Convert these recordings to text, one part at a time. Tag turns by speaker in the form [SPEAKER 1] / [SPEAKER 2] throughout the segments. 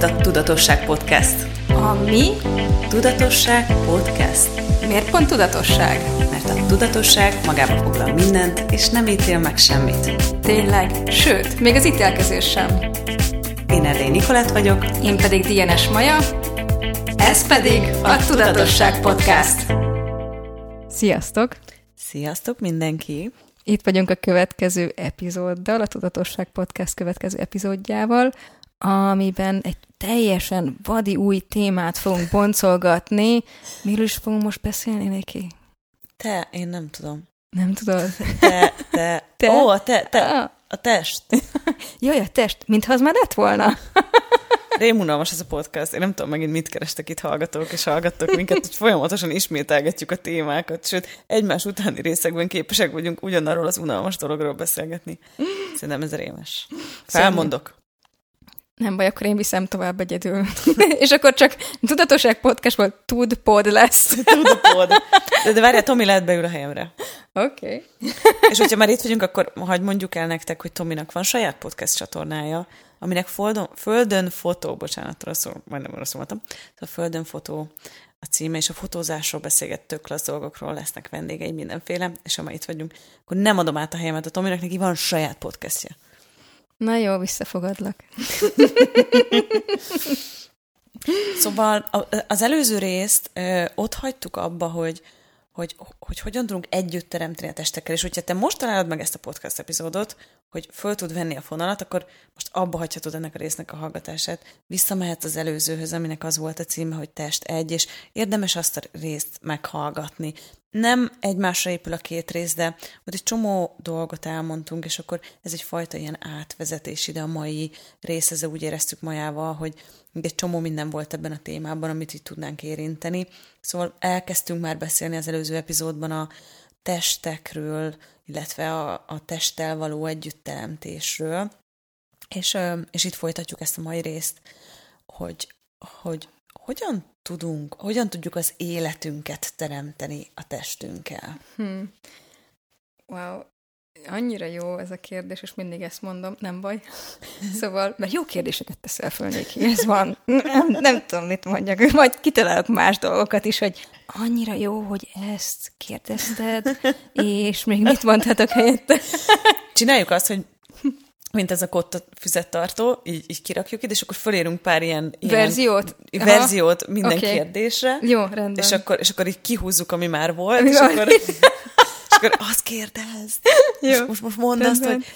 [SPEAKER 1] itt a Tudatosság Podcast.
[SPEAKER 2] A mi?
[SPEAKER 1] Tudatosság Podcast.
[SPEAKER 2] Miért pont tudatosság?
[SPEAKER 1] Mert a tudatosság magába foglal mindent, és nem ítél meg semmit.
[SPEAKER 2] Tényleg, sőt, még az ítélkezés sem.
[SPEAKER 1] Én Erdély Nikolát vagyok.
[SPEAKER 2] Én pedig Dienes Maja. Ez pedig a Tudatosság Podcast. Sziasztok!
[SPEAKER 1] Sziasztok mindenki!
[SPEAKER 2] Itt vagyunk a következő epizóddal, a Tudatosság Podcast következő epizódjával, amiben egy teljesen vadi új témát fogunk boncolgatni. Miről is fogunk most beszélni, Neki?
[SPEAKER 1] Te, én nem tudom.
[SPEAKER 2] Nem tudod?
[SPEAKER 1] Te, te.
[SPEAKER 2] Te?
[SPEAKER 1] Ó, a te, te.
[SPEAKER 2] Ah.
[SPEAKER 1] A test.
[SPEAKER 2] Jaj, a test, mintha az már lett volna.
[SPEAKER 1] Rémunalmas ez a podcast. Én nem tudom megint mit kerestek itt hallgatók, és hallgattok minket, hogy folyamatosan ismételgetjük a témákat, sőt, egymás utáni részekben képesek vagyunk ugyanarról az unalmas dologról beszélgetni. Szerintem ez rémes. Felmondok.
[SPEAKER 2] Nem baj, akkor én viszem tovább egyedül. És akkor csak tudatosság podcast volt, tud pod lesz.
[SPEAKER 1] Tudod. De, de várjál, Tomi lehet beül a helyemre.
[SPEAKER 2] Oké. Okay.
[SPEAKER 1] És hogyha már itt vagyunk, akkor hagyd mondjuk el nektek, hogy Tominak van saját podcast csatornája, aminek Földön, Földön Fotó, bocsánat, rosszul, majdnem rosszul mondtam, a Földön Fotó a címe, és a fotózásról beszélget tök klassz dolgokról, lesznek vendégei mindenféle, és ha már itt vagyunk, akkor nem adom át a helyemet a Tominak, neki van saját podcastja.
[SPEAKER 2] Na jó, visszafogadlak.
[SPEAKER 1] Szóval az előző részt ott hagytuk abba, hogy, hogy, hogy hogyan tudunk együtt teremteni a testekkel, és hogyha te most találod meg ezt a podcast epizódot, hogy föl tud venni a fonalat, akkor most abba hagyhatod ennek a résznek a hallgatását. Visszamehetsz az előzőhöz, aminek az volt a címe, hogy test egy, és érdemes azt a részt meghallgatni. Nem egymásra épül a két rész, de ott egy csomó dolgot elmondtunk, és akkor ez egyfajta ilyen átvezetés ide a mai részhez, úgy éreztük majával, hogy egy csomó minden volt ebben a témában, amit itt tudnánk érinteni. Szóval elkezdtünk már beszélni az előző epizódban a testekről, illetve a, a testtel való együtteremtésről, és, és itt folytatjuk ezt a mai részt, hogy, hogy hogyan tudunk, hogyan tudjuk az életünket teremteni a testünkkel.
[SPEAKER 2] Wow. Annyira jó ez a kérdés, és mindig ezt mondom, nem baj. Szóval, mert jó kérdéseket teszel föl, Niki, ez van. Nem, nem tudom, mit mondjak, majd kitalálok más dolgokat is, hogy annyira jó, hogy ezt kérdezted, és még mit mondhatok helyette?
[SPEAKER 1] Csináljuk azt, hogy mint ez a kotta füzettartó, így, így kirakjuk ide, és akkor fölérünk pár ilyen, ilyen
[SPEAKER 2] Verziót? Aha.
[SPEAKER 1] verziót minden
[SPEAKER 2] Oké.
[SPEAKER 1] kérdésre.
[SPEAKER 2] Jó, rendben.
[SPEAKER 1] És akkor, és akkor így kihúzzuk, ami már volt,
[SPEAKER 2] Ami
[SPEAKER 1] és akkor, és akkor azt kérdez. És
[SPEAKER 2] Jó,
[SPEAKER 1] most, most mondd azt,
[SPEAKER 2] rendben.
[SPEAKER 1] hogy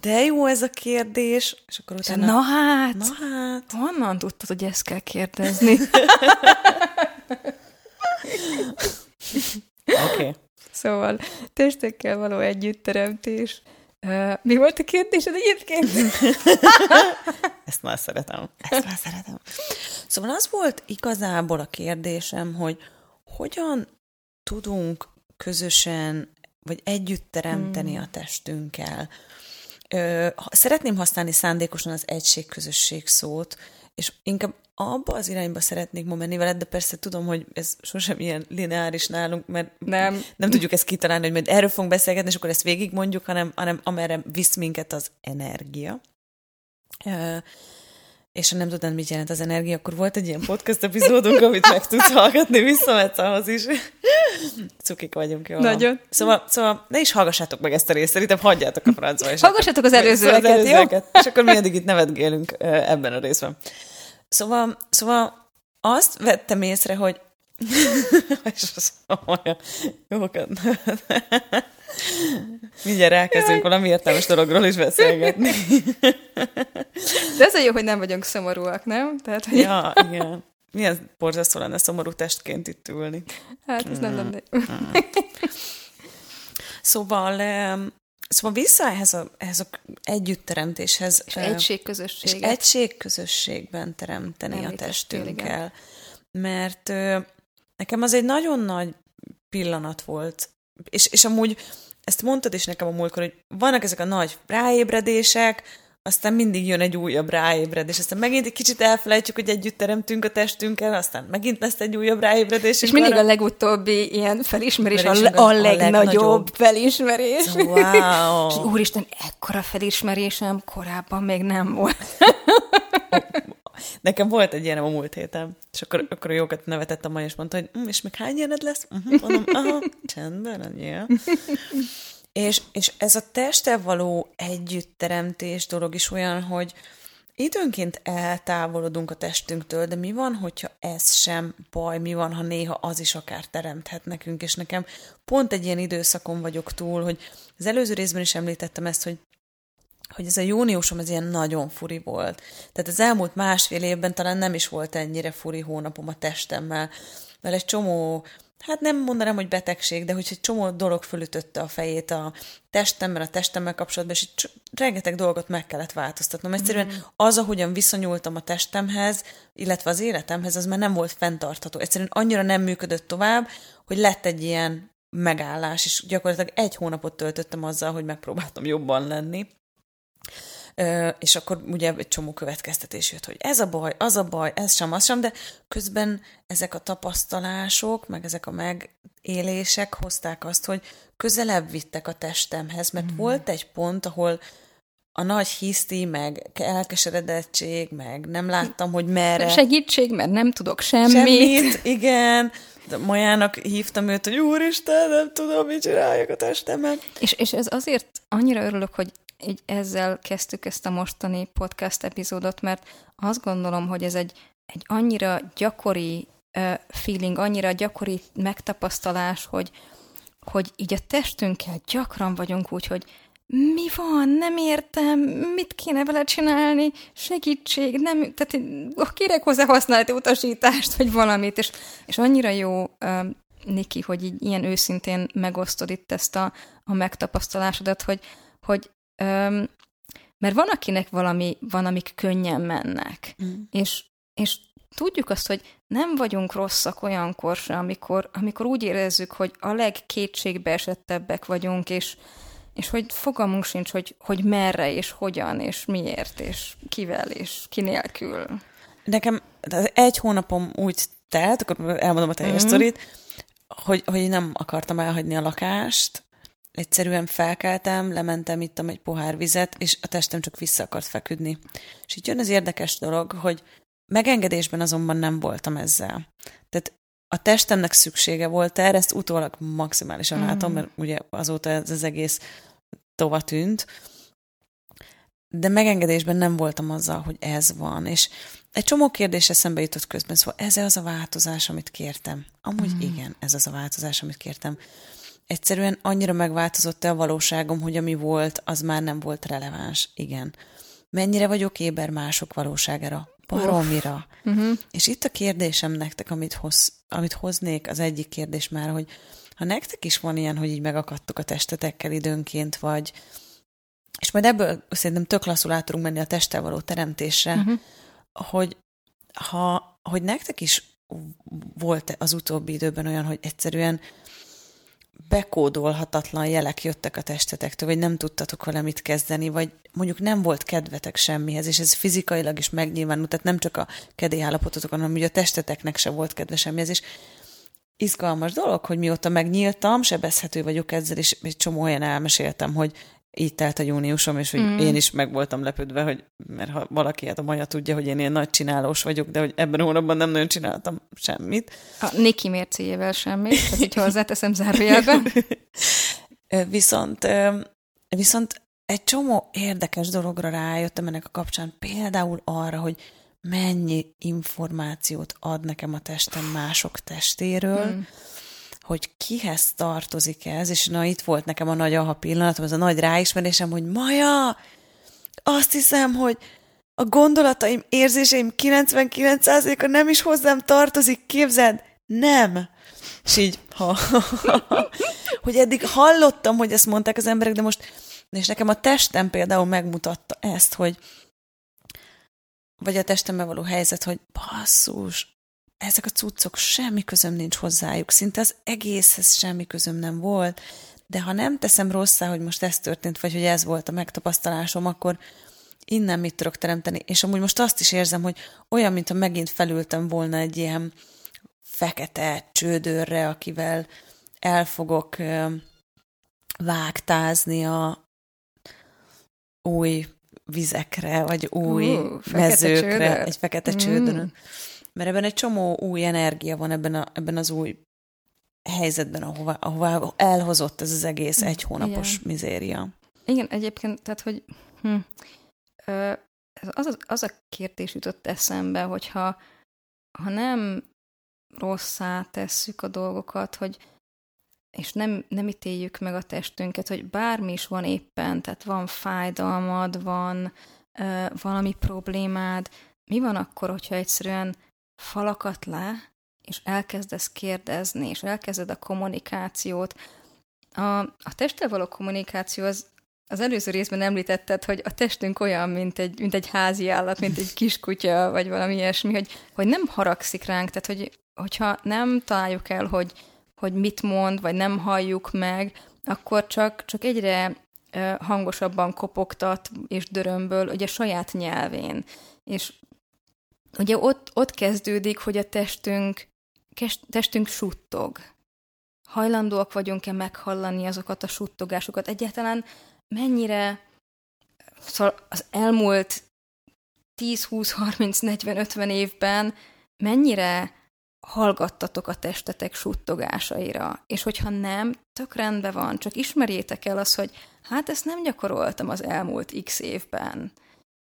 [SPEAKER 1] de jó ez a kérdés, és akkor utána...
[SPEAKER 2] Na hát,
[SPEAKER 1] Na hát,
[SPEAKER 2] honnan tudtad, hogy ezt kell kérdezni?
[SPEAKER 1] oké. Okay.
[SPEAKER 2] Szóval testekkel való együtteremtés. Uh, mi volt a kérdésed egyébként?
[SPEAKER 1] Ezt már szeretem. Ezt már szeretem. Szóval az volt igazából a kérdésem, hogy hogyan tudunk közösen, vagy együtt teremteni a testünkkel. Ö, szeretném használni szándékosan az egység-közösség szót, és inkább abba az irányba szeretnék ma menni veled, de persze tudom, hogy ez sosem ilyen lineáris nálunk, mert
[SPEAKER 2] Nem.
[SPEAKER 1] nem tudjuk ezt kitalálni, hogy majd erről fogunk beszélgetni, és akkor ezt végigmondjuk, hanem, hanem amerre visz minket az energia. És ha nem tudnád, mit jelent az energia, akkor volt egy ilyen podcast epizódunk, amit meg tudsz hallgatni, visszametsz ahhoz is. Cukik vagyunk, jó?
[SPEAKER 2] Nagyon.
[SPEAKER 1] Szóval, szóval ne is hallgassátok meg ezt a részt, szerintem hagyjátok a francba. és
[SPEAKER 2] Hallgassátok az előzőeket,
[SPEAKER 1] az
[SPEAKER 2] jó?
[SPEAKER 1] előzőeket, És akkor mi addig itt nevetgélünk ebben a részben. Szóval, szóval azt vettem észre, hogy és az olyan jókat Mindjárt elkezdünk valami értelmes dologról is beszélgetni.
[SPEAKER 2] De ez a jó, hogy nem vagyunk szomorúak, nem? Tehát, hogy
[SPEAKER 1] ja, igen. Milyen borzasztó lenne szomorú testként itt ülni.
[SPEAKER 2] hát ez nem lenne.
[SPEAKER 1] Szóval, em, szóval vissza ehhez a, ehhez a együttteremtéshez.
[SPEAKER 2] És
[SPEAKER 1] em, és egységközösségben teremteni a
[SPEAKER 2] Említettél,
[SPEAKER 1] testünkkel. Mert ö, nekem az egy nagyon nagy pillanat volt, és, és amúgy ezt mondtad is nekem a múltkor, hogy vannak ezek a nagy ráébredések, aztán mindig jön egy újabb ráébredés, aztán megint egy kicsit elfelejtjük, hogy együtt teremtünk a testünkkel, aztán megint lesz egy újabb ráébredés.
[SPEAKER 2] És mindig a legutóbbi ilyen felismerés, a, a,
[SPEAKER 1] a
[SPEAKER 2] legnagyobb,
[SPEAKER 1] legnagyobb.
[SPEAKER 2] felismerés.
[SPEAKER 1] Wow.
[SPEAKER 2] És úristen, ekkora felismerésem korábban még nem volt.
[SPEAKER 1] Nekem volt egy ilyen a múlt héten, és akkor, akkor jókat nevetett a mai, és mondta, hogy hm, és még hány ilyened lesz? Uh-huh. Mondom, aha, csendben, annyi. És, és ez a testtel való együttteremtés dolog is olyan, hogy időnként eltávolodunk a testünktől, de mi van, hogyha ez sem baj, mi van, ha néha az is akár teremthet nekünk, és nekem pont egy ilyen időszakon vagyok túl, hogy az előző részben is említettem ezt, hogy hogy ez a júniusom ez ilyen nagyon furi volt. Tehát az elmúlt másfél évben talán nem is volt ennyire furi hónapom a testemmel, mert egy csomó hát nem mondanám, hogy betegség, de hogy egy csomó dolog fölütötte a fejét a testemmel, a testemmel kapcsolatban, és így rengeteg dolgot meg kellett változtatnom. Egyszerűen mm. az, ahogyan viszonyultam a testemhez, illetve az életemhez, az már nem volt fenntartható. Egyszerűen annyira nem működött tovább, hogy lett egy ilyen megállás, és gyakorlatilag egy hónapot töltöttem azzal, hogy megpróbáltam jobban lenni és akkor ugye egy csomó következtetés jött, hogy ez a baj, az a baj, ez sem, az sem, de közben ezek a tapasztalások, meg ezek a megélések hozták azt, hogy közelebb vittek a testemhez, mert mm. volt egy pont, ahol a nagy hiszti, meg elkeseredettség, meg nem láttam, hogy merre.
[SPEAKER 2] Segítség, mert nem tudok semmit.
[SPEAKER 1] Semmit, igen. De Majának hívtam őt, hogy úristen, nem tudom, mit csináljak a testemmel.
[SPEAKER 2] És, és ez azért annyira örülök, hogy így ezzel kezdtük ezt a mostani podcast epizódot, mert azt gondolom, hogy ez egy, egy annyira gyakori uh, feeling, annyira gyakori megtapasztalás, hogy, hogy így a testünkkel gyakran vagyunk úgy, hogy mi van, nem értem, mit kéne vele csinálni, segítség, nem, tehát kérek hozzá használati utasítást, vagy valamit, és, és annyira jó, uh, Niki, hogy így ilyen őszintén megosztod itt ezt a, a megtapasztalásodat, hogy, hogy Öm, mert van, akinek valami, van, amik könnyen mennek, mm. és, és tudjuk azt, hogy nem vagyunk rosszak olyankor se, amikor, amikor úgy érezzük, hogy a legkétségbe esettebbek vagyunk, és, és hogy fogalmunk sincs, hogy, hogy merre, és hogyan, és miért, és kivel, és ki nélkül.
[SPEAKER 1] Nekem egy hónapom úgy telt, akkor elmondom a teljes mm. sztorit, hogy, hogy nem akartam elhagyni a lakást, egyszerűen felkeltem, lementem, ittam egy pohár vizet, és a testem csak vissza akart feküdni. És itt jön az érdekes dolog, hogy megengedésben azonban nem voltam ezzel. Tehát a testemnek szüksége volt erre, ezt utólag maximálisan mm. látom, mert ugye azóta ez az egész tova tűnt, de megengedésben nem voltam azzal, hogy ez van, és egy csomó kérdés eszembe jutott közben, szóval ez az a változás, amit kértem. Amúgy mm. igen, ez az a változás, amit kértem egyszerűen annyira megváltozott-e a valóságom, hogy ami volt, az már nem volt releváns. Igen. Mennyire vagyok éber mások valóságára? Baromira. Uh-huh. És itt a kérdésem nektek, amit, hoz, amit hoznék, az egyik kérdés már, hogy ha nektek is van ilyen, hogy így megakadtok a testetekkel időnként, vagy és majd ebből szerintem tök lasszul át tudunk menni a testtel való teremtésre, uh-huh. hogy ha, hogy nektek is volt az utóbbi időben olyan, hogy egyszerűen bekódolhatatlan jelek jöttek a testetektől, vagy nem tudtatok vele mit kezdeni, vagy mondjuk nem volt kedvetek semmihez, és ez fizikailag is megnyilvánult, tehát nem csak a kedélyállapototokon, hanem ugye a testeteknek se volt kedve semmihez, és izgalmas dolog, hogy mióta megnyíltam, sebezhető vagyok ezzel, és egy csomó olyan elmeséltem, hogy így telt a júniusom, és hogy mm. én is meg voltam lepődve, hogy mert ha valaki hát a Maja tudja, hogy én ilyen nagy csinálós vagyok, de hogy ebben a hónapban nem nagyon csináltam semmit.
[SPEAKER 2] A Niki mércéjével semmit, tehát így hozzáteszem zárójelbe.
[SPEAKER 1] viszont, viszont egy csomó érdekes dologra rájöttem ennek a kapcsán, például arra, hogy mennyi információt ad nekem a testem mások testéről, mm hogy kihez tartozik ez, és na itt volt nekem a nagy aha pillanatom, ez a nagy ráismerésem, hogy Maja, azt hiszem, hogy a gondolataim, érzéseim 99%-a nem is hozzám tartozik, képzeld, nem. És így, ha, hogy eddig hallottam, hogy ezt mondták az emberek, de most, és nekem a testem például megmutatta ezt, hogy vagy a testemmel való helyzet, hogy basszus, ezek a cuccok semmi közöm nincs hozzájuk, szinte az egészhez semmi közöm nem volt, de ha nem teszem rosszá, hogy most ez történt, vagy hogy ez volt a megtapasztalásom, akkor innen mit tudok teremteni. És amúgy most azt is érzem, hogy olyan, mintha megint felültem volna egy ilyen fekete csődörre, akivel el fogok vágtázni a új vizekre, vagy új
[SPEAKER 2] fekete
[SPEAKER 1] mezőkre,
[SPEAKER 2] csődör.
[SPEAKER 1] egy fekete
[SPEAKER 2] Mm.
[SPEAKER 1] csődörön. Mert ebben egy csomó új energia van ebben, a, ebben az új helyzetben, ahová, ahová elhozott ez az egész egy hónapos
[SPEAKER 2] Igen.
[SPEAKER 1] mizéria.
[SPEAKER 2] Igen, egyébként, tehát, hogy hm, ö, az, az, az a kérdés jutott eszembe, hogyha ha nem rosszá tesszük a dolgokat, hogy és nem, nem ítéljük meg a testünket, hogy bármi is van éppen, tehát van fájdalmad, van ö, valami problémád, mi van akkor, hogyha egyszerűen falakat le, és elkezdesz kérdezni, és elkezded a kommunikációt. A, a testtel való kommunikáció az az előző részben említetted, hogy a testünk olyan, mint egy, mint egy házi állat, mint egy kiskutya, vagy valami ilyesmi, hogy, hogy nem haragszik ránk, tehát hogy, hogyha nem találjuk el, hogy, hogy mit mond, vagy nem halljuk meg, akkor csak, csak egyre hangosabban kopogtat és dörömböl, ugye saját nyelvén. És ugye ott, ott kezdődik, hogy a testünk, testünk suttog. Hajlandóak vagyunk-e meghallani azokat a suttogásokat? Egyáltalán mennyire szóval az elmúlt 10, 20, 30, 40, 50 évben mennyire hallgattatok a testetek suttogásaira, és hogyha nem, tök rendben van, csak ismerjétek el azt, hogy hát ezt nem gyakoroltam az elmúlt x évben,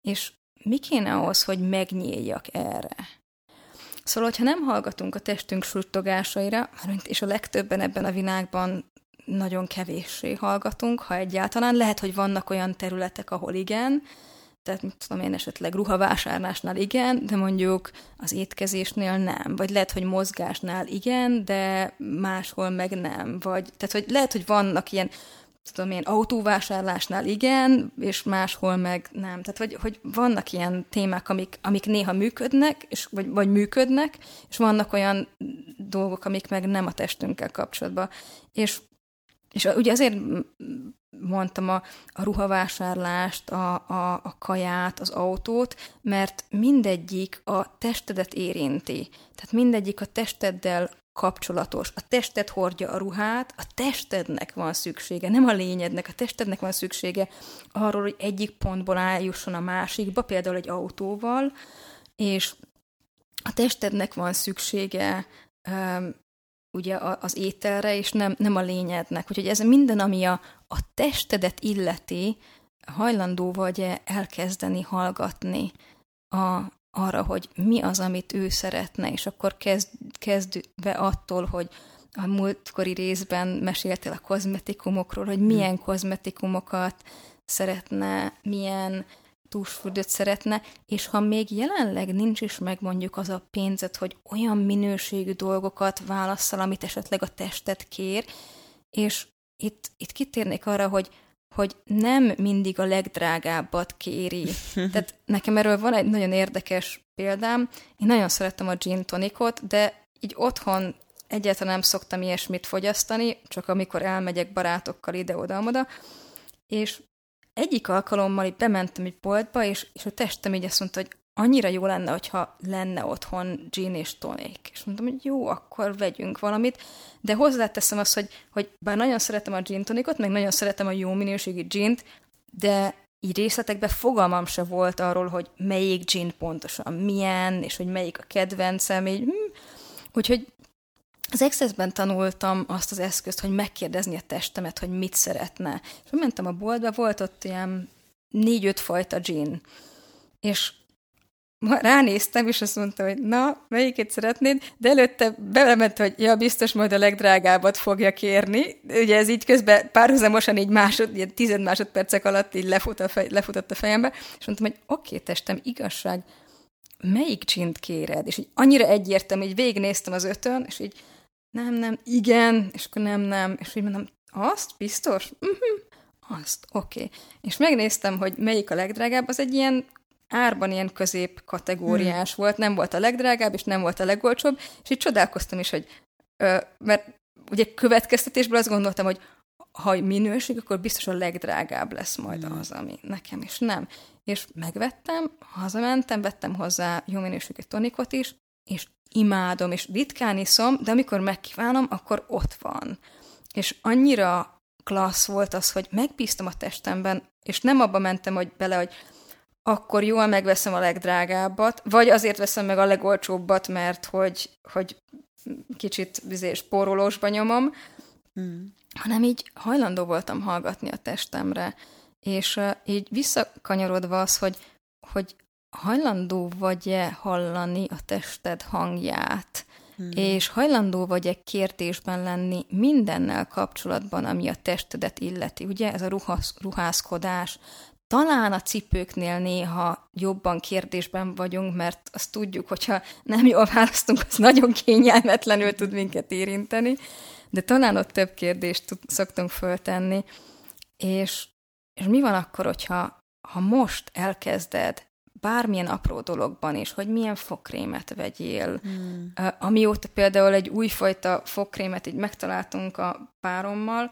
[SPEAKER 2] és mi kéne ahhoz, hogy megnyíljak erre? Szóval, hogyha nem hallgatunk a testünk suttogásaira, és a legtöbben ebben a világban nagyon kevéssé hallgatunk, ha egyáltalán. Lehet, hogy vannak olyan területek, ahol igen, tehát mit tudom én, esetleg ruhavásárlásnál igen, de mondjuk az étkezésnél nem. Vagy lehet, hogy mozgásnál igen, de máshol meg nem. Vagy, tehát, hogy lehet, hogy vannak ilyen tudom én, autóvásárlásnál igen, és máshol meg nem. Tehát, hogy, hogy vannak ilyen témák, amik, amik néha működnek, és, vagy, vagy működnek, és vannak olyan dolgok, amik meg nem a testünkkel kapcsolatban. És és ugye azért mondtam a, a ruhavásárlást, a, a, a kaját, az autót, mert mindegyik a testedet érinti. Tehát mindegyik a testeddel kapcsolatos. A tested hordja a ruhát, a testednek van szüksége, nem a lényednek, a testednek van szüksége arról, hogy egyik pontból eljusson a másikba, például egy autóval, és a testednek van szüksége um, ugye az ételre, és nem, nem a lényednek. Úgyhogy ez minden, ami a, a testedet illeti, hajlandó vagy elkezdeni hallgatni a, arra, hogy mi az, amit ő szeretne, és akkor kezd, kezdve attól, hogy a múltkori részben meséltél a kozmetikumokról, hogy milyen kozmetikumokat szeretne, milyen túlsfürdőt szeretne, és ha még jelenleg nincs is meg mondjuk az a pénzed, hogy olyan minőségű dolgokat válasszal, amit esetleg a testet kér, és itt, itt kitérnék arra, hogy hogy nem mindig a legdrágábbat kéri. Tehát nekem erről van egy nagyon érdekes példám. Én nagyon szerettem a gin tonicot, de így otthon egyáltalán nem szoktam ilyesmit fogyasztani, csak amikor elmegyek barátokkal ide-oda-oda, és egyik alkalommal így bementem egy boltba, és, és a testem így azt mondta, hogy annyira jó lenne, hogyha lenne otthon gin és tonik. És mondtam, hogy jó, akkor vegyünk valamit, de hozzáteszem azt, hogy, hogy bár nagyon szeretem a gin tonikot, meg nagyon szeretem a jó minőségű gint, de így részletekben fogalmam se volt arról, hogy melyik gin pontosan milyen, és hogy melyik a kedvencem, így, hm. úgyhogy az Access-ben tanultam azt az eszközt, hogy megkérdezni a testemet, hogy mit szeretne. És mentem a boltba, volt ott ilyen négy-öt fajta gin. És ránéztem, és azt mondta, hogy na, melyiket szeretnéd, de előtte belement, hogy ja, biztos majd a legdrágábbat fogja kérni. Ugye ez így közben párhuzamosan így másod, ilyen tized másodpercek alatt így lefut a fej, lefutott a fejembe, és mondtam, hogy oké, okay, testem, igazság, melyik csint kéred? És így annyira egyértelmű, így végignéztem az ötön, és így nem, nem, igen, és akkor nem, nem, és így mondom, azt? Biztos? Uh-huh. Azt, oké. Okay. És megnéztem, hogy melyik a legdrágább, az egy ilyen árban ilyen közép kategóriás hmm. volt, nem volt a legdrágább, és nem volt a legolcsóbb, és így csodálkoztam is, hogy ö, mert ugye következtetésből azt gondoltam, hogy ha minőség, akkor biztos a legdrágább lesz majd hmm. az, ami nekem is nem. És megvettem, hazamentem, vettem hozzá jó minőségű tonikot is, és imádom, és ritkán iszom, de amikor megkívánom, akkor ott van. És annyira klassz volt az, hogy megbíztam a testemben, és nem abba mentem hogy bele, hogy akkor jól megveszem a legdrágábbat, vagy azért veszem meg a legolcsóbbat, mert hogy, hogy kicsit bizés spórolósba nyomom, hmm. hanem így hajlandó voltam hallgatni a testemre, és uh, így visszakanyarodva az, hogy, hogy hajlandó vagy-e hallani a tested hangját, hmm. és hajlandó vagy-e kérdésben lenni mindennel kapcsolatban, ami a testedet illeti. Ugye ez a ruhász, ruházkodás, talán a cipőknél néha jobban kérdésben vagyunk, mert azt tudjuk, hogyha nem jól választunk, az nagyon kényelmetlenül tud minket érinteni, de talán ott több kérdést tud, szoktunk föltenni, és, és mi van akkor, hogyha ha most elkezded bármilyen apró dologban is, hogy milyen fogkrémet vegyél. Hmm. Amióta például egy újfajta fogkrémet így megtaláltunk a párommal,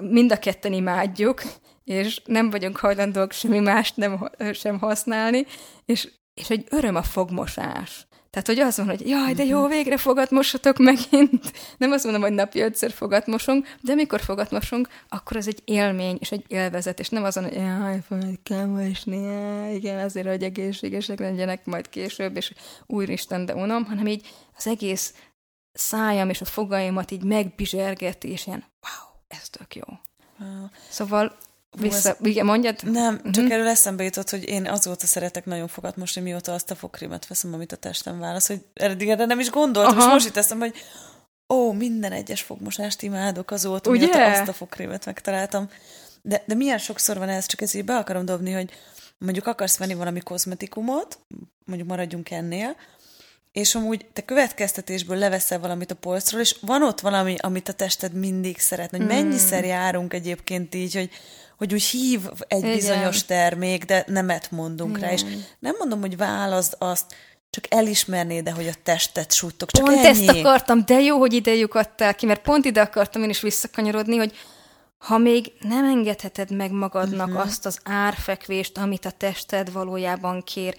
[SPEAKER 2] mind a ketten imádjuk, és nem vagyunk hajlandók semmi mást nem, sem használni, és, és egy öröm a fogmosás. Tehát, hogy az van, hogy jaj, de jó, mhm. végre fogat mosatok megint. Nem azt mondom, hogy napi ötször fogat mosunk, de mikor fogat mosunk, akkor az egy élmény és egy élvezet, és nem azon, hogy jaj, fogat kell mosni, jaj, igen, azért, hogy egészségesek legyenek majd később, és úristen, de unom, hanem így az egész szájam és a fogaimat így megbizsergeti, és ilyen, wow, ez tök jó. Wow. Szóval vissza, igen, mondjad?
[SPEAKER 1] Nem, csak mm-hmm. erről eszembe jutott, hogy én azóta szeretek nagyon fogat most, mióta azt a fogkrémet veszem, amit a testem válasz, hogy eddig erre nem is gondoltam, Aha. és most itt eszem, hogy ó, minden egyes fogmosást imádok azóta, Ugye? mióta azt a fogkrémet megtaláltam. De, de milyen sokszor van ez, csak ezért be akarom dobni, hogy mondjuk akarsz venni valami kozmetikumot, mondjuk maradjunk ennél, és amúgy te következtetésből leveszel valamit a polcról, és van ott valami, amit a tested mindig szeretne, hogy mennyiszer mm. járunk egyébként így, hogy, hogy úgy hív egy Igen. bizonyos termék, de nemet mondunk Igen. rá, és nem mondom, hogy válaszd azt, csak elismernéd, de hogy a testet sújtok. Csak
[SPEAKER 2] pont
[SPEAKER 1] ennyi.
[SPEAKER 2] ezt akartam, de jó, hogy idejük adtál ki, mert pont ide akartam én is visszakanyarodni, hogy ha még nem engedheted meg magadnak uh-huh. azt az árfekvést, amit a tested valójában kér,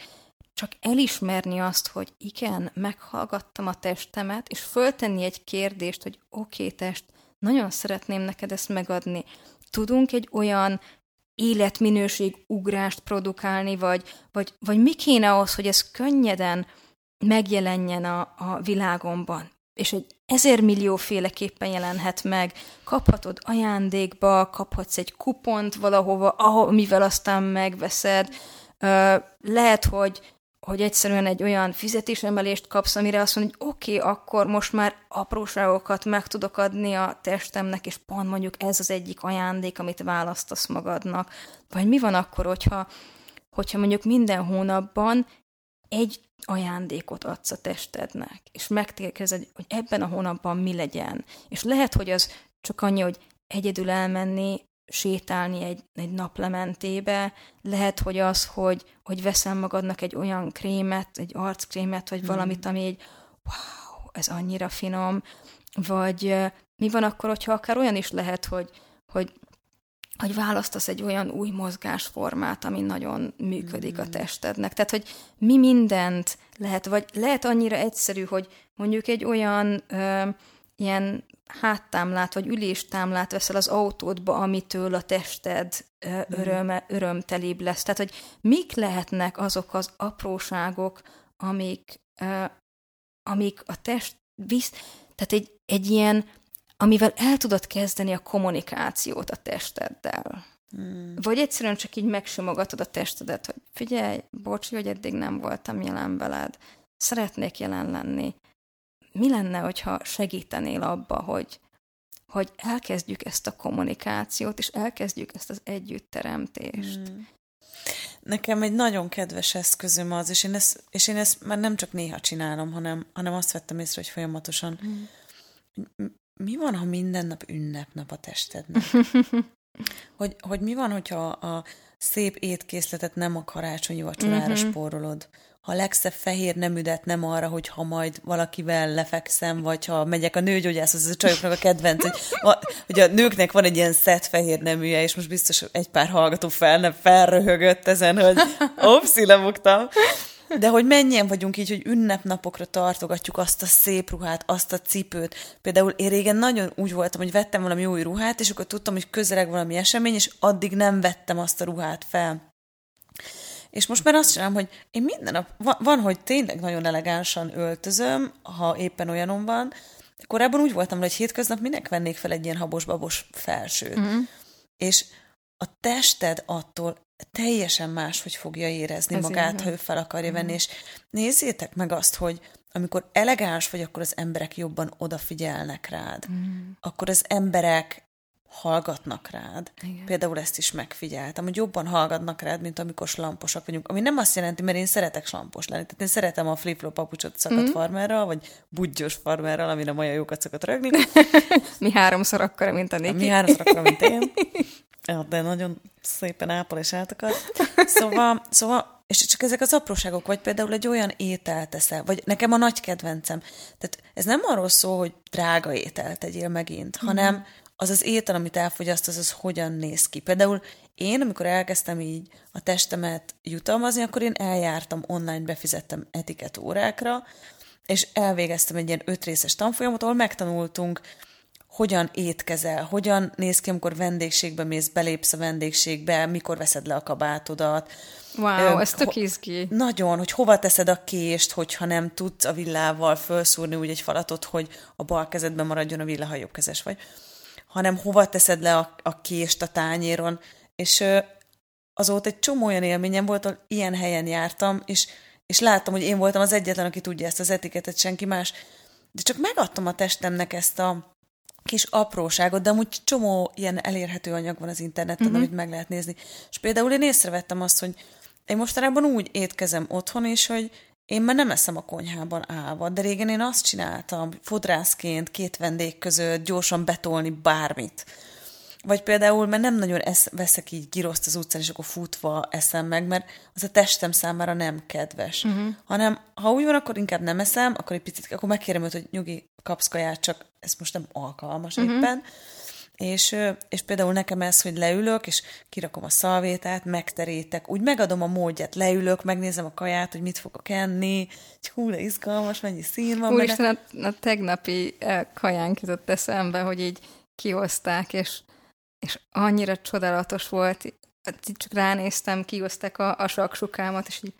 [SPEAKER 2] csak elismerni azt, hogy igen, meghallgattam a testemet, és föltenni egy kérdést, hogy oké, okay, test, nagyon szeretném neked ezt megadni. Tudunk egy olyan életminőség ugrást produkálni, vagy, vagy, vagy mi kéne az, hogy ez könnyeden megjelenjen a, a világomban? És egy ezer millióféleképpen jelenhet meg. Kaphatod ajándékba, kaphatsz egy kupont valahova, ahol, mivel aztán megveszed. Lehet, hogy hogy egyszerűen egy olyan fizetésemelést kapsz, amire azt mondod, hogy oké, okay, akkor most már apróságokat meg tudok adni a testemnek, és pont mondjuk ez az egyik ajándék, amit választasz magadnak. Vagy mi van akkor, hogyha, hogyha mondjuk minden hónapban egy ajándékot adsz a testednek, és megkérdezed, hogy ebben a hónapban mi legyen. És lehet, hogy az csak annyi, hogy egyedül elmenni sétálni egy, egy naplementébe, lehet, hogy az, hogy, hogy veszel magadnak egy olyan krémet, egy arckrémet, vagy mm. valamit, ami egy wow, ez annyira finom, vagy mi van akkor, hogyha akár olyan is lehet, hogy, hogy hogy választasz egy olyan új mozgásformát, ami nagyon működik a testednek. Tehát, hogy mi mindent lehet, vagy lehet annyira egyszerű, hogy mondjuk egy olyan ö, ilyen háttámlát vagy üléstámlát veszel az autódba, amitől a tested hmm. öröme, örömtelibb lesz. Tehát, hogy mik lehetnek azok az apróságok, amik, amik a test visz, tehát egy, egy ilyen, amivel el tudod kezdeni a kommunikációt a testeddel. Hmm. Vagy egyszerűen csak így megsimogatod a testedet, hogy figyelj, bocs, hogy eddig nem voltam jelen veled, szeretnék jelen lenni mi lenne, hogyha segítenél abba, hogy, hogy elkezdjük ezt a kommunikációt, és elkezdjük ezt az együttteremtést. Hmm.
[SPEAKER 1] Nekem egy nagyon kedves eszközöm az, és én ezt, és én ezt már nem csak néha csinálom, hanem, hanem azt vettem észre, hogy folyamatosan. Hmm. Mi van, ha minden nap ünnepnap a testednek? hogy, hogy mi van, hogyha a szép étkészletet nem a karácsonyi vacsorára uh-huh. spórolod? A legszebb fehér nemüdet nem arra, hogy ha majd valakivel lefekszem, vagy ha megyek a nőgyógyászhoz, ez a csajoknak a kedvenc, hogy, hogy a nőknek van egy ilyen szett fehér neműje, és most biztos egy pár hallgató fel nem felröhögött ezen, hogy opszi, lebuktam. De hogy mennyien vagyunk így, hogy ünnepnapokra tartogatjuk azt a szép ruhát, azt a cipőt. Például én régen nagyon úgy voltam, hogy vettem valami új ruhát, és akkor tudtam, hogy közeleg valami esemény, és addig nem vettem azt a ruhát fel És most már azt csinálom, hogy én minden nap, van, van, hogy tényleg nagyon elegánsan öltözöm, ha éppen olyanom van. Korábban úgy voltam, hogy hétköznap minek vennék fel egy ilyen habos-babos felsőt. Mm. És a tested attól teljesen más, hogy fogja érezni Ez magát, ha ő fel akarja venni, mm. és nézzétek meg azt, hogy amikor elegáns vagy, akkor az emberek jobban odafigyelnek rád. Mm. Akkor az emberek hallgatnak rád. Igen. Például ezt is megfigyeltem, hogy jobban hallgatnak rád, mint amikor slamposak vagyunk. Ami nem azt jelenti, mert én szeretek slampos lenni. Tehát én szeretem a flip-flop papucsot szakadt mm. farmerral, vagy budgyos farmerral, amire Maja jókat szokott rögni.
[SPEAKER 2] Mi háromszor akkora, mint a Niki.
[SPEAKER 1] Mi háromszor akkora, mint én. De nagyon szépen ápol és átakar. Szóval, szóval, és csak ezek az apróságok, vagy például egy olyan ételt teszel, vagy nekem a nagy kedvencem. Tehát ez nem arról szól, hogy drága ételt tegyél megint, mm. Az az étel, amit elfogyaszt, az hogyan néz ki. Például én, amikor elkezdtem így a testemet jutalmazni, akkor én eljártam online, befizettem etiket órákra, és elvégeztem egy ilyen ötrészes tanfolyamot, ahol megtanultunk hogyan étkezel, hogyan néz ki, amikor vendégségbe mész, belépsz a vendégségbe, mikor veszed le a kabátodat.
[SPEAKER 2] Wow, Ö, ez tök izgi.
[SPEAKER 1] Nagyon, hogy hova teszed a kést, hogyha nem tudsz a villával felszúrni úgy egy falatot, hogy a bal kezedben maradjon a villa, ha jobb kezes vagy. Hanem hova teszed le a, a kést a tányéron. És azóta egy csomó olyan élményem volt, hogy ilyen helyen jártam, és, és láttam, hogy én voltam az egyetlen, aki tudja ezt az etiketet, senki más. De csak megadtam a testemnek ezt a kis apróságot, de amúgy csomó ilyen elérhető anyag van az interneten, uh-huh. amit meg lehet nézni. És például én észrevettem azt, hogy én mostanában úgy étkezem otthon is, hogy én már nem eszem a konyhában állva, de régen én azt csináltam, fodrászként, két vendég között gyorsan betolni bármit. Vagy például, mert nem nagyon esz, veszek így giroszt az utcán, és akkor futva eszem meg, mert az a testem számára nem kedves. Uh-huh. Hanem, ha úgy van, akkor inkább nem eszem, akkor egy picit, akkor megkérem őt, hogy nyugi, kapsz kaját, csak ez most nem alkalmas uh-huh. éppen. És, és például nekem ez, hogy leülök, és kirakom a szalvétát, megterítek, úgy megadom a módját, leülök, megnézem a kaját, hogy mit fogok enni, hú, de izgalmas, mennyi szín van.
[SPEAKER 2] Úristen, a, a tegnapi kajánk jutott eszembe, hogy így kihozták, és és annyira csodálatos volt, csak ránéztem, kihozták a, a saksukámat, és így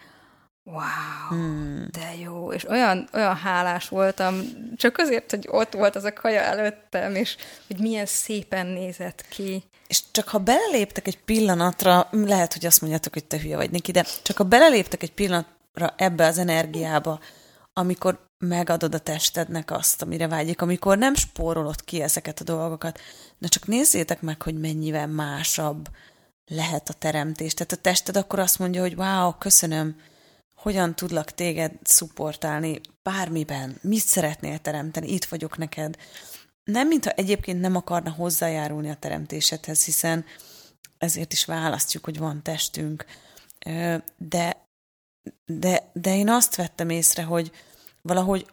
[SPEAKER 2] wow, hmm. de jó, és olyan, olyan hálás voltam, csak azért, hogy ott volt az a kaja előttem, és hogy milyen szépen nézett ki.
[SPEAKER 1] És csak ha beleléptek egy pillanatra, lehet, hogy azt mondjátok, hogy te hülye vagy neki, de csak ha beleléptek egy pillanatra ebbe az energiába, amikor megadod a testednek azt, amire vágyik, amikor nem spórolod ki ezeket a dolgokat, de csak nézzétek meg, hogy mennyivel másabb lehet a teremtés. Tehát a tested akkor azt mondja, hogy wow, köszönöm, hogyan tudlak téged szupportálni bármiben, mit szeretnél teremteni, itt vagyok neked. Nem, mintha egyébként nem akarna hozzájárulni a teremtésedhez, hiszen ezért is választjuk, hogy van testünk. De, de, de én azt vettem észre, hogy valahogy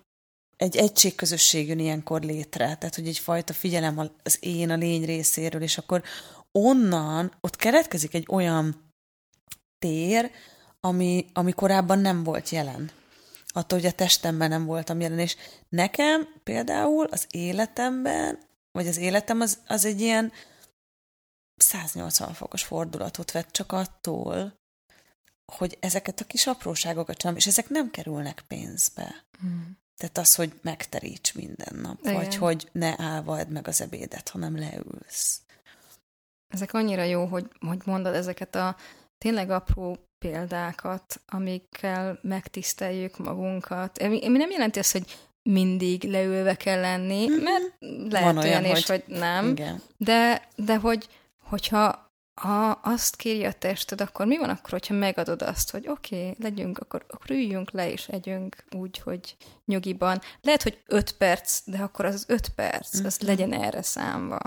[SPEAKER 1] egy egységközösség jön ilyenkor létre, tehát hogy egyfajta figyelem az én, a lény részéről, és akkor onnan ott keretkezik egy olyan tér, ami, ami korábban nem volt jelen. Attól, hogy a testemben nem voltam jelen. És nekem például az életemben, vagy az életem az, az egy ilyen 180 fokos fordulatot vett csak attól, hogy ezeket a kis apróságokat csinálom, és ezek nem kerülnek pénzbe. Mm. Tehát az, hogy megteríts minden nap, Igen. vagy hogy ne állvad meg az ebédet, hanem leülsz.
[SPEAKER 2] Ezek annyira jó, hogy, hogy mondod ezeket a tényleg apró példákat, amikkel megtiszteljük magunkat. Ami nem jelenti azt, hogy mindig leülve kell lenni, mhm. mert lehet Van olyan, olyan is, hogy, hogy nem, igen. de, de hogy, hogyha ha azt kéri a tested, akkor mi van akkor, hogyha megadod azt, hogy oké, okay, legyünk, akkor, akkor üljünk le és együnk úgy, hogy nyugiban. Lehet, hogy öt perc, de akkor az öt perc, mm. az legyen erre számva.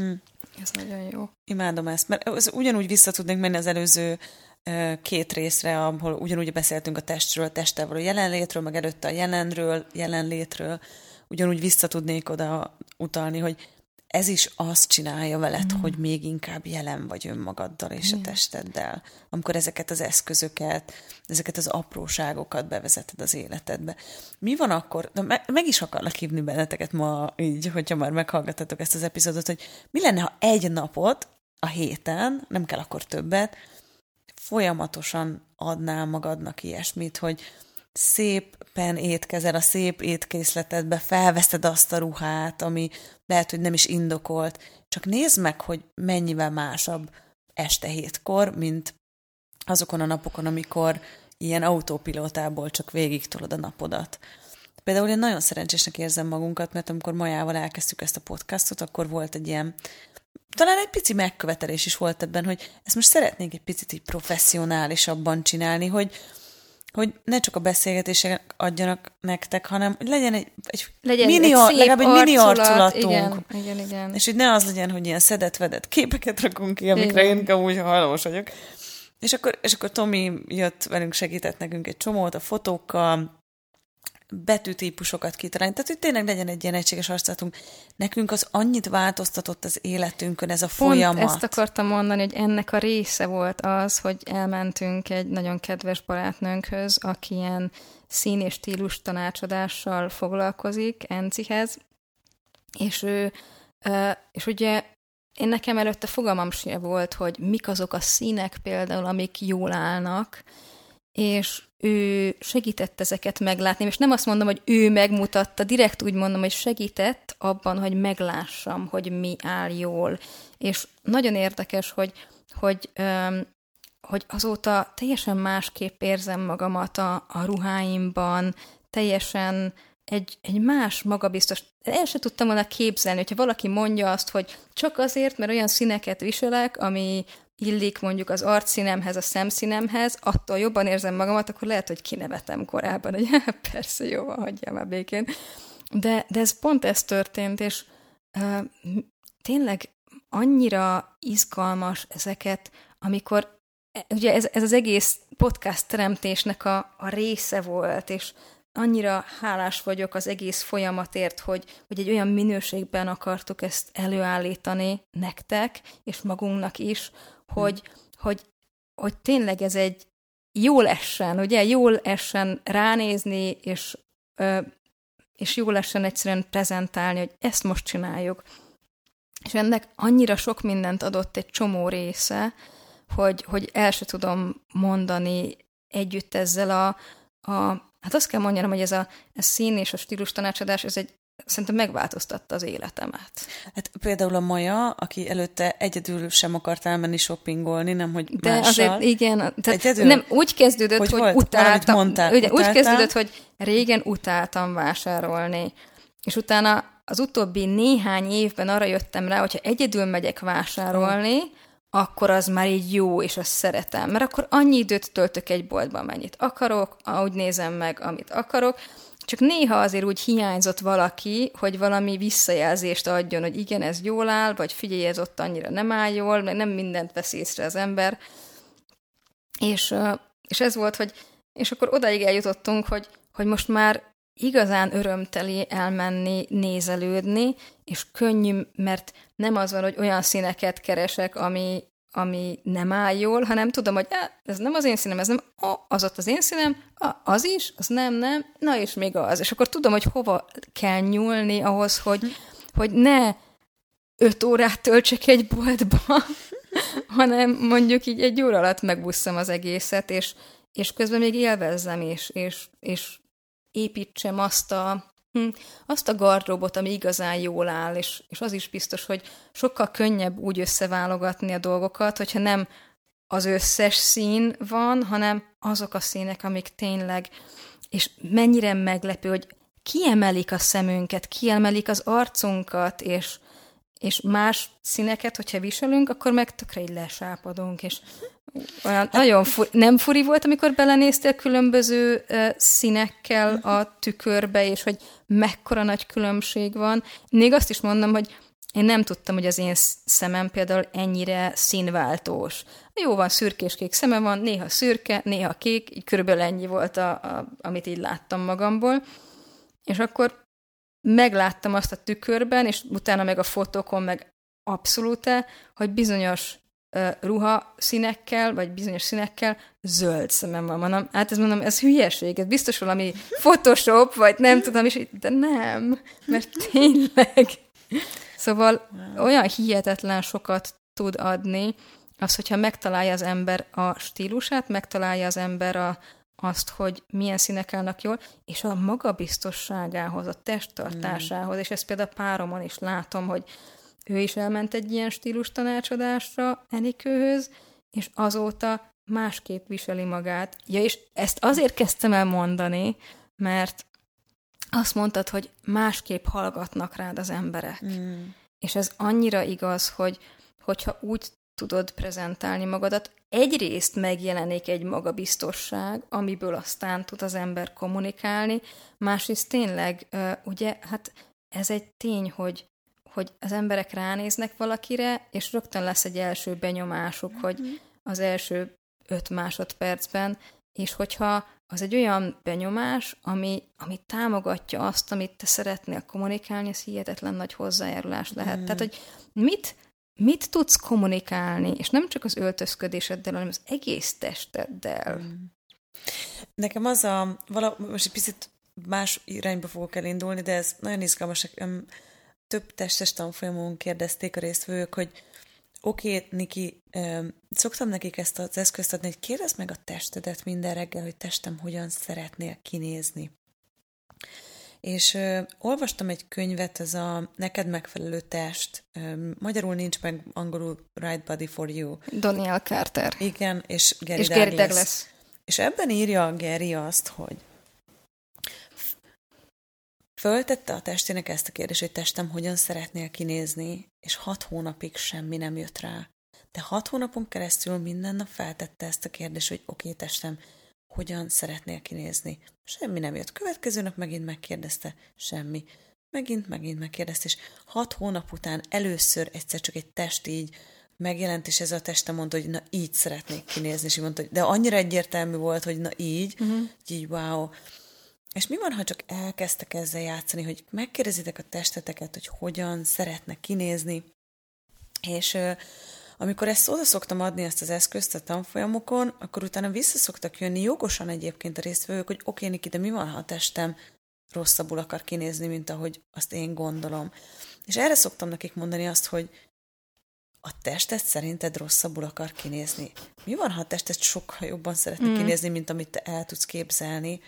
[SPEAKER 2] Mm. Ez nagyon jó.
[SPEAKER 1] Imádom ezt, mert az ugyanúgy vissza tudnék menni az előző két részre, ahol ugyanúgy beszéltünk a testről, a testtel való jelenlétről, meg előtte a jelenről, jelenlétről, ugyanúgy vissza tudnék oda utalni, hogy ez is azt csinálja veled, mm. hogy még inkább jelen vagy önmagaddal és mm. a testeddel, amikor ezeket az eszközöket, ezeket az apróságokat bevezeted az életedbe. Mi van akkor, de meg, meg is akarlak hívni benneteket ma így, hogyha már meghallgatatok ezt az epizódot, hogy mi lenne, ha egy napot a héten, nem kell akkor többet, folyamatosan adnál magadnak ilyesmit, hogy szépen étkezel a szép étkészletedbe, felveszed azt a ruhát, ami lehet, hogy nem is indokolt, csak nézd meg, hogy mennyivel másabb este hétkor, mint azokon a napokon, amikor ilyen autópilótából csak végig tolod a napodat. Például én nagyon szerencsésnek érzem magunkat, mert amikor Majával elkezdtük ezt a podcastot, akkor volt egy ilyen, talán egy pici megkövetelés is volt ebben, hogy ezt most szeretnénk egy picit így professzionálisabban csinálni, hogy, hogy ne csak a beszélgetések adjanak nektek, hanem hogy legyen egy, egy,
[SPEAKER 2] Legyen
[SPEAKER 1] mini,
[SPEAKER 2] egy szép
[SPEAKER 1] legalább egy mini
[SPEAKER 2] arculat,
[SPEAKER 1] arculatunk.
[SPEAKER 2] Igen, igen, igen.
[SPEAKER 1] És hogy ne az legyen, hogy ilyen szedett-vedett képeket rakunk ki, amikre
[SPEAKER 2] Igen.
[SPEAKER 1] én amúgy hajlamos vagyok. És akkor, és akkor Tomi jött velünk, segített nekünk egy csomót a fotókkal, betűtípusokat kitalálni, tehát hogy tényleg legyen egy ilyen egységes arculatunk. Nekünk az annyit változtatott az életünkön ez a
[SPEAKER 2] Pont
[SPEAKER 1] folyamat.
[SPEAKER 2] ezt akartam mondani, hogy ennek a része volt az, hogy elmentünk egy nagyon kedves barátnőnkhöz, aki ilyen szín és stílus tanácsadással foglalkozik, Encihez, és ő, és ugye én nekem előtte fogalmam sem volt, hogy mik azok a színek például, amik jól állnak, és ő segített ezeket meglátni, és nem azt mondom, hogy ő megmutatta, direkt úgy mondom, hogy segített abban, hogy meglássam, hogy mi áll jól. És nagyon érdekes, hogy, hogy, öm, hogy azóta teljesen másképp érzem magamat a, a ruháimban, teljesen egy, egy más magabiztos, el sem tudtam volna képzelni, hogyha valaki mondja azt, hogy csak azért, mert olyan színeket viselek, ami illik mondjuk az arcszínemhez, a szemszínemhez, attól jobban érzem magamat, akkor lehet, hogy kinevetem korábban, hogy persze, jó van, hagyjál már békén. De, de ez pont ez történt, és uh, tényleg annyira izgalmas ezeket, amikor ugye ez, ez az egész podcast teremtésnek a, a része volt, és annyira hálás vagyok az egész folyamatért, hogy, hogy egy olyan minőségben akartuk ezt előállítani nektek, és magunknak is, hogy, hogy, hogy tényleg ez egy jól essen, ugye, jól essen ránézni, és, ö, és jól essen egyszerűen prezentálni, hogy ezt most csináljuk. És ennek annyira sok mindent adott egy csomó része, hogy, hogy el se tudom mondani együtt ezzel a, a hát azt kell mondjam, hogy ez a, a szín és a stílus tanácsadás, ez egy szerintem megváltoztatta az életemet.
[SPEAKER 1] Hát például a Maja, aki előtte egyedül sem akart elmenni shoppingolni, nem hogy
[SPEAKER 2] De
[SPEAKER 1] mással.
[SPEAKER 2] azért igen, tehát
[SPEAKER 1] Egyedül?
[SPEAKER 2] nem úgy kezdődött,
[SPEAKER 1] Hogy
[SPEAKER 2] hogy,
[SPEAKER 1] volt?
[SPEAKER 2] utáltam.
[SPEAKER 1] mondtál,
[SPEAKER 2] ugye, úgy kezdődött, hogy régen utáltam vásárolni. És utána az utóbbi néhány évben arra jöttem rá, hogyha egyedül megyek vásárolni, akkor az már így jó, és azt szeretem. Mert akkor annyi időt töltök egy boltban, amennyit akarok, ahogy nézem meg, amit akarok, csak néha azért úgy hiányzott valaki, hogy valami visszajelzést adjon, hogy igen, ez jól áll, vagy figyelj, ez ott annyira nem áll jól, mert nem mindent vesz észre az ember. És, és ez volt, hogy és akkor odaig eljutottunk, hogy, hogy most már igazán örömteli elmenni, nézelődni, és könnyű, mert nem az van, hogy olyan színeket keresek, ami, ami nem áll jól, hanem tudom, hogy ez nem az én színem, ez nem, ó, az ott az én színem, á, az is, az nem, nem, na és még az. És akkor tudom, hogy hova kell nyúlni ahhoz, hogy, hogy ne öt órát töltsek egy boltba, hanem mondjuk így egy óra alatt megbusszam az egészet, és, és közben még élvezzem is, és, és építsem azt a, hm, azt a gardróbot, ami igazán jól áll, és, és az is biztos, hogy sokkal könnyebb úgy összeválogatni a dolgokat, hogyha nem az összes szín van, hanem azok a színek, amik tényleg, és mennyire meglepő, hogy kiemelik a szemünket, kiemelik az arcunkat, és, és más színeket, hogyha viselünk, akkor meg tökre így lesápadunk, és olyan nagyon furi, nem furi volt, amikor belenéztél különböző uh, színekkel a tükörbe, és hogy mekkora nagy különbség van. Még azt is mondom, hogy én nem tudtam, hogy az én szemem például ennyire színváltós. Jó van, szürkés-kék szeme van, néha szürke, néha kék, így körülbelül ennyi volt, a, a, amit így láttam magamból. És akkor megláttam azt a tükörben, és utána meg a fotókon meg abszolút, hogy bizonyos uh, ruha színekkel, vagy bizonyos színekkel zöld szemem van. Mondom, hát ez mondom, ez hülyeség, ez biztos valami Photoshop, vagy nem tudom, és de nem, mert tényleg. Szóval olyan hihetetlen sokat tud adni, az, hogyha megtalálja az ember a stílusát, megtalálja az ember a, azt, hogy milyen színek állnak jól, és a magabiztosságához, a testtartásához, mm. és ezt például páromon is látom, hogy ő is elment egy ilyen stílus tanácsadásra Enikőhöz, és azóta másképp viseli magát. Ja, és ezt azért kezdtem el mondani, mert azt mondtad, hogy másképp hallgatnak rád az emberek. Mm. És ez annyira igaz, hogy hogyha úgy tudod prezentálni magadat, egyrészt megjelenik egy magabiztosság, amiből aztán tud az ember kommunikálni, másrészt tényleg, ugye, hát ez egy tény, hogy hogy az emberek ránéznek valakire, és rögtön lesz egy első benyomásuk, hogy mhm. az első öt másodpercben, és hogyha az egy olyan benyomás, ami, ami támogatja azt, amit te szeretnél kommunikálni, ez hihetetlen nagy hozzájárulás lehet. Mm. Tehát, hogy mit, mit tudsz kommunikálni, és nem csak az öltözködéseddel, hanem az egész testeddel. Mm.
[SPEAKER 1] Nekem az a, vala, most egy picit más irányba fogok elindulni, de ez nagyon izgalmas. Több testes tanfolyamon kérdezték a résztvevők, hogy oké, okay, Niki, szoktam nekik ezt az eszközt adni, hogy kérdezd meg a testedet minden reggel, hogy testem hogyan szeretnél kinézni. És ö, olvastam egy könyvet, ez a Neked megfelelő test, ö, magyarul nincs meg, angolul Right Body for You.
[SPEAKER 2] Daniel Carter.
[SPEAKER 1] Igen, és Gary,
[SPEAKER 2] és
[SPEAKER 1] Douglas.
[SPEAKER 2] Gary Douglas.
[SPEAKER 1] És ebben írja Gary azt, hogy Föltette a testének ezt a kérdést, hogy testem hogyan szeretnél kinézni, és hat hónapig semmi nem jött rá. De hat hónapon keresztül minden nap feltette ezt a kérdést, hogy oké, okay, testem, hogyan szeretnél kinézni. Semmi nem jött. Következő nap megint megkérdezte, semmi. Megint, megint megkérdezte, és hat hónap után először egyszer csak egy test így megjelent, és ez a teste mondta, hogy na így szeretnék kinézni, és így mondta, hogy de annyira egyértelmű volt, hogy na így, uh-huh. így wow. És mi van, ha csak elkezdtek ezzel játszani, hogy megkérdezitek a testeteket, hogy hogyan szeretnek kinézni, és amikor ezt oda szoktam adni, ezt az eszközt a tanfolyamokon, akkor utána vissza szoktak jönni jogosan egyébként a résztvevők, hogy oké, Niki, de mi van, ha a testem rosszabbul akar kinézni, mint ahogy azt én gondolom. És erre szoktam nekik mondani azt, hogy a testet szerinted rosszabbul akar kinézni. Mi van, ha a testet sokkal jobban szeretne mm. kinézni, mint amit te el tudsz képzelni?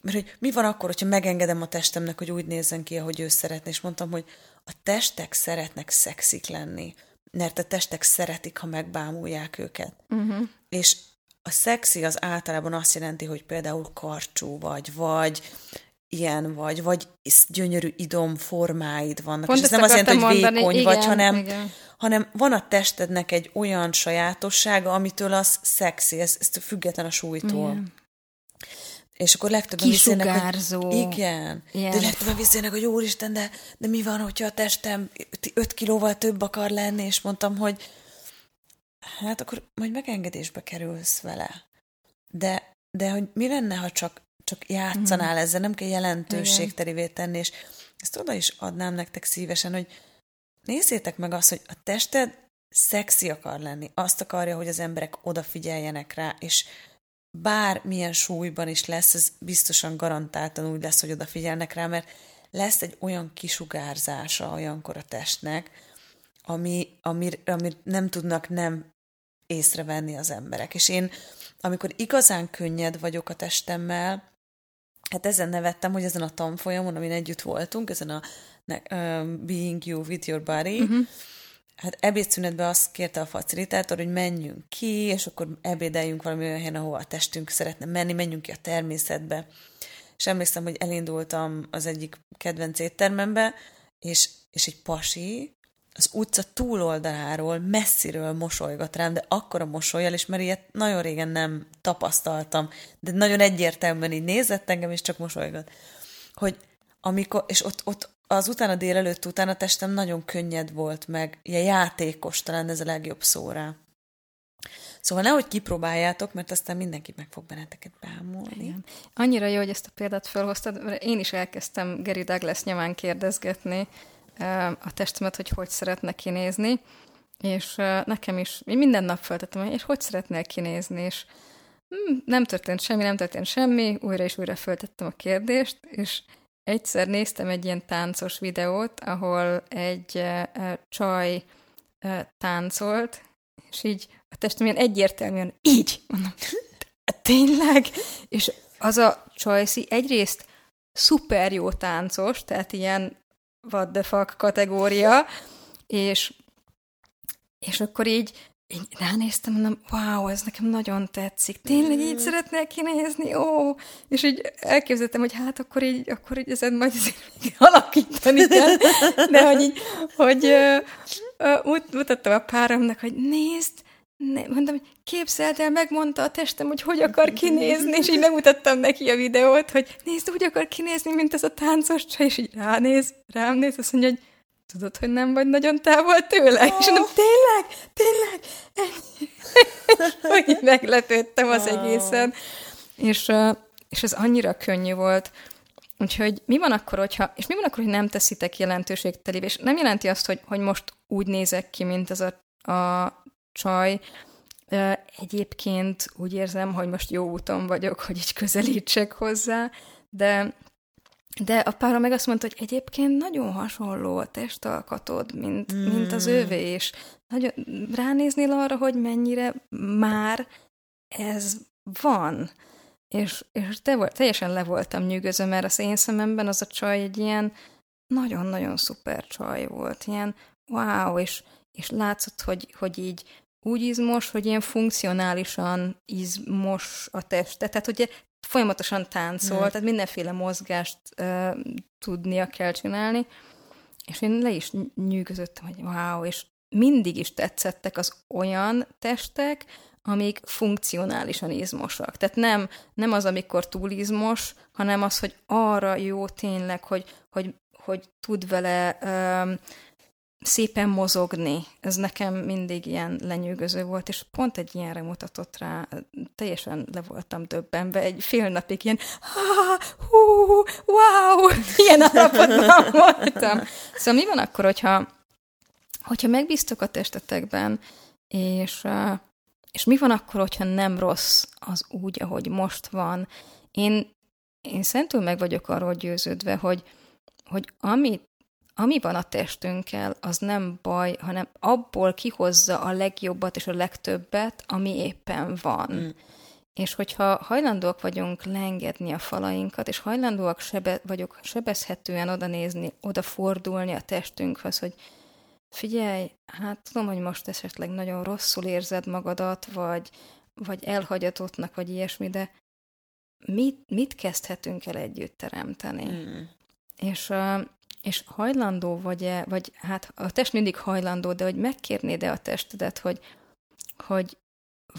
[SPEAKER 1] Mert hogy mi van akkor, hogyha megengedem a testemnek, hogy úgy nézzen ki, ahogy ő szeretne, és mondtam, hogy a testek szeretnek szexik lenni, mert a testek szeretik, ha megbámulják őket. Uh-huh. És a szexi az általában azt jelenti, hogy például karcsú vagy, vagy ilyen vagy, vagy gyönyörű idom formáid vannak. Pont és ez nem azt jelenti, hogy mondani, vékony igen, vagy, hanem, igen. hanem van a testednek egy olyan sajátossága, amitől az szexi, ez, ez független a súlytól. Igen. És akkor legtöbben
[SPEAKER 2] viszének, hogy
[SPEAKER 1] igen, ilyen. de legtöbben viszének, hogy úristen, de, de mi van, hogyha a testem 5 kilóval több akar lenni, és mondtam, hogy hát akkor majd megengedésbe kerülsz vele. De, de hogy mi lenne, ha csak, csak játszanál mm. ezzel, nem kell jelentőségterivé tenni, és ezt oda is adnám nektek szívesen, hogy nézzétek meg azt, hogy a tested szexi akar lenni, azt akarja, hogy az emberek odafigyeljenek rá, és bármilyen súlyban is lesz, ez biztosan garantáltan úgy lesz, hogy odafigyelnek rá, mert lesz egy olyan kisugárzása olyankor a testnek, ami, ami, amit nem tudnak nem észrevenni az emberek. És én, amikor igazán könnyed vagyok a testemmel, hát ezen nevettem, hogy ezen a tanfolyamon, amin együtt voltunk, ezen a uh, Being You with Your Body, uh-huh hát ebédszünetben azt kérte a facilitátor, hogy menjünk ki, és akkor ebédeljünk valami olyan helyen, ahol a testünk szeretne menni, menjünk ki a természetbe. És emlékszem, hogy elindultam az egyik kedvenc éttermembe, és, és egy pasi az utca túloldaláról, messziről mosolygott rám, de akkora mosolyjal, és mert ilyet nagyon régen nem tapasztaltam, de nagyon egyértelműen így nézett engem, és csak mosolygott. Hogy amikor, és ott, ott az utána délelőtt után a testem nagyon könnyed volt meg, ilyen játékos, talán ez a legjobb szóra. Szóval nehogy kipróbáljátok, mert aztán mindenki meg fog benneteket bámulni. Igen.
[SPEAKER 2] Annyira jó, hogy ezt a példát felhoztad, mert én is elkezdtem Gary Douglas nyomán kérdezgetni a testemet, hogy hogy szeretne kinézni, és nekem is, én minden nap feltettem, és hogy szeretnél kinézni, és hm, nem történt semmi, nem történt semmi, újra és újra föltettem a kérdést, és Egyszer néztem egy ilyen táncos videót, ahol egy uh, csaj uh, táncolt, és így a testem ilyen egyértelműen így, mondom, tényleg? És az a Csajci egyrészt szuper jó táncos, tehát ilyen what the fuck kategória, és, és akkor így, így ránéztem, mondom, wow, ez nekem nagyon tetszik, tényleg így szeretnék kinézni, ó, és így elképzeltem, hogy hát akkor így, akkor így ezen majd alakítani kell, de hogy így, hogy uh, mutattam a páramnak, hogy nézd, ne, mondtam, hogy képzeld el, megmondta a testem, hogy hogy akar kinézni, és így megmutattam neki a videót, hogy nézd, úgy akar kinézni, mint ez a táncos csaj, és így ránéz, rám néz, azt mondja, hogy tudod, hogy nem vagy nagyon távol tőle? Oh. És mondom, tényleg, tényleg, hogy meglepődtem az oh. egészen. És, és ez annyira könnyű volt, Úgyhogy mi van akkor, hogyha, és mi van akkor, hogy nem teszitek jelentőségtelébe, és nem jelenti azt, hogy, hogy most úgy nézek ki, mint ez a, a csaj. Egyébként úgy érzem, hogy most jó úton vagyok, hogy így közelítsek hozzá, de de a pára meg azt mondta, hogy egyébként nagyon hasonló a testalkatod, mint, mm. mint az ővé, és nagyon, ránéznél arra, hogy mennyire már ez van. És, és te volt, teljesen le voltam nyűgöző, mert az én szememben az a csaj egy ilyen nagyon-nagyon szuper csaj volt, ilyen wow, és, és látszott, hogy, hogy így úgy izmos, hogy ilyen funkcionálisan izmos a teste. Tehát ugye folyamatosan táncol, mm. tehát mindenféle mozgást uh, tudnia kell csinálni. És én le is nyűgözöttem, hogy wow, és mindig is tetszettek az olyan testek, amik funkcionálisan izmosak. Tehát nem, nem az, amikor túl izmos, hanem az, hogy arra jó tényleg, hogy, hogy, hogy tud vele um, szépen mozogni. Ez nekem mindig ilyen lenyűgöző volt, és pont egy ilyenre mutatott rá, teljesen le voltam döbbenve, egy fél napig ilyen hú, wow, ilyen állapotban voltam. Szóval mi van akkor, hogyha, hogyha megbíztok a testetekben, és, és mi van akkor, hogyha nem rossz az úgy, ahogy most van? Én, én szentül meg vagyok arról győződve, hogy, hogy amit ami van a testünkkel, az nem baj, hanem abból kihozza a legjobbat és a legtöbbet, ami éppen van. Mm. És hogyha hajlandóak vagyunk leengedni a falainkat, és hajlandóak sebe, vagyok sebezhetően oda nézni, oda fordulni a testünkhöz, hogy figyelj, hát tudom, hogy most esetleg nagyon rosszul érzed magadat, vagy, vagy elhagyatottnak, vagy ilyesmi, de mit, mit kezdhetünk el együtt teremteni? Mm. És és hajlandó vagy-e, vagy hát a test mindig hajlandó, de hogy megkérnéd-e a testedet, hogy, hogy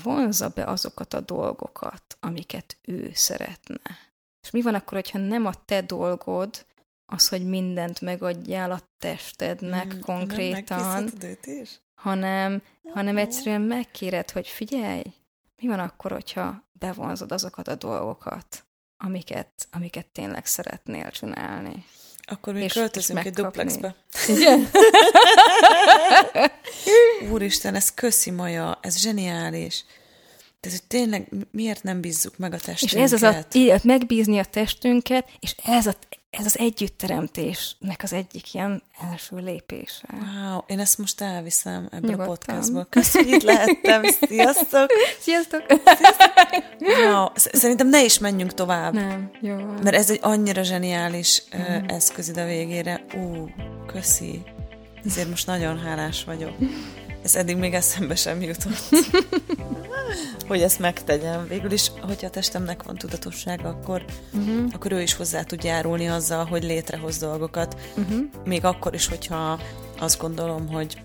[SPEAKER 2] vonza be azokat a dolgokat, amiket ő szeretne. És mi van akkor, hogyha nem a te dolgod, az, hogy mindent megadjál a testednek mm, konkrétan, nem hanem, hanem egyszerűen megkéred, hogy figyelj, mi van akkor, hogyha bevonzod azokat a dolgokat, amiket, amiket tényleg szeretnél csinálni.
[SPEAKER 1] Akkor mi költözünk egy duplexbe. Igen? Úristen, ez köszi Maja, ez zseniális. Tehát, hogy tényleg miért nem bízzuk meg a testünket?
[SPEAKER 2] És ez az a, így, megbízni a testünket, és ez, a, ez az együttteremtésnek az egyik ilyen első lépése.
[SPEAKER 1] Wow, én ezt most elviszem ebbe Nyugodtan. a podcastba. Köszönjük, itt lehettem. Sziasztok!
[SPEAKER 2] Sziasztok!
[SPEAKER 1] Sziasztok! Wow, szerintem ne is menjünk tovább.
[SPEAKER 2] Nem, jó.
[SPEAKER 1] Mert ez egy annyira zseniális uh, eszköz ide a végére. Ú, köszi. Ezért most nagyon hálás vagyok. Ez eddig még eszembe sem jutott. hogy ezt megtegyem. Végül is, hogyha a testemnek van tudatossága, akkor, uh-huh. akkor ő is hozzá tud járulni azzal, hogy létrehoz dolgokat. Uh-huh. Még akkor is, hogyha azt gondolom, hogy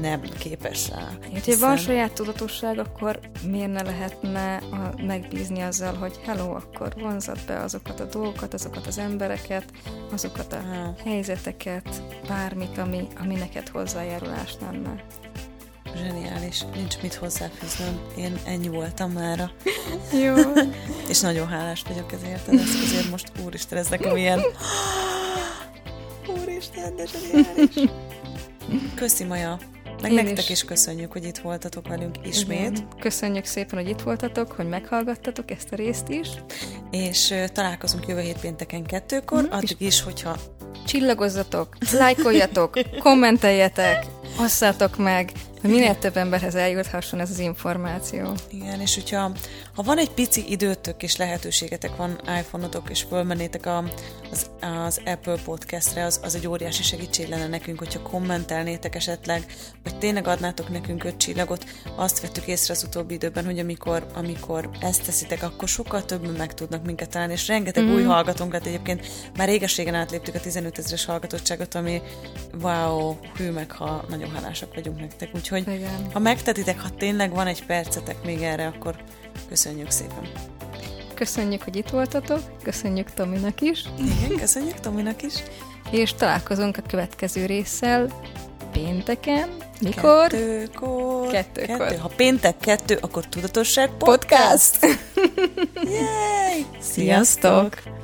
[SPEAKER 1] nem képes rá.
[SPEAKER 2] Hát, ha van saját tudatosság, akkor miért ne lehetne a, megbízni azzal, hogy hello, akkor vonzad be azokat a dolgokat, azokat az embereket, azokat a ah. helyzeteket, bármit, ami, ami neked hozzájárulás lenne.
[SPEAKER 1] Zseniális, nincs mit hozzáfűznöm. Én ennyi voltam mára.
[SPEAKER 2] Jó.
[SPEAKER 1] és nagyon hálás vagyok ezért, ez azért most úristen, ez nekem ilyen úristen, de zseniális. Köszi, Maja. Meg Én nektek is. is köszönjük, hogy itt voltatok velünk ismét. Igen.
[SPEAKER 2] Köszönjük szépen, hogy itt voltatok, hogy meghallgattatok ezt a részt is.
[SPEAKER 1] És uh, találkozunk jövő hét pénteken kettőkor, mm, addig is, hogyha
[SPEAKER 2] csillagozzatok, lájkoljatok, kommenteljetek, osszátok meg, Minél több emberhez eljuthasson ez az információ.
[SPEAKER 1] Igen, és hogyha ha van egy pici időtök és lehetőségetek van iPhone-otok, és fölmennétek a, az, az Apple Podcastre, az, az egy óriási segítség lenne nekünk, hogyha kommentelnétek esetleg, vagy tényleg adnátok nekünk öt csillagot. Azt vettük észre az utóbbi időben, hogy amikor, amikor ezt teszitek, akkor sokkal többen meg tudnak minket találni, és rengeteg mm. új hallgatónk lett egyébként. Már réges-régen átléptük a 15 ezeres hallgatottságot, ami wow, hű meg, ha nagyon hálásak vagyunk nektek. Úgyhogy Igen. ha megtetitek, ha tényleg van egy percetek még erre, akkor köszönjük szépen.
[SPEAKER 2] Köszönjük, hogy itt voltatok, köszönjük Tominak is.
[SPEAKER 1] Igen, köszönjük Tominak is.
[SPEAKER 2] És találkozunk a következő résszel pénteken. Mikor?
[SPEAKER 1] Kettőkor.
[SPEAKER 2] Kettőkor.
[SPEAKER 1] Kettő. Ha péntek kettő, akkor tudatosság
[SPEAKER 2] podcast.
[SPEAKER 1] podcast. Yay!
[SPEAKER 2] Sziasztok! Sziasztok.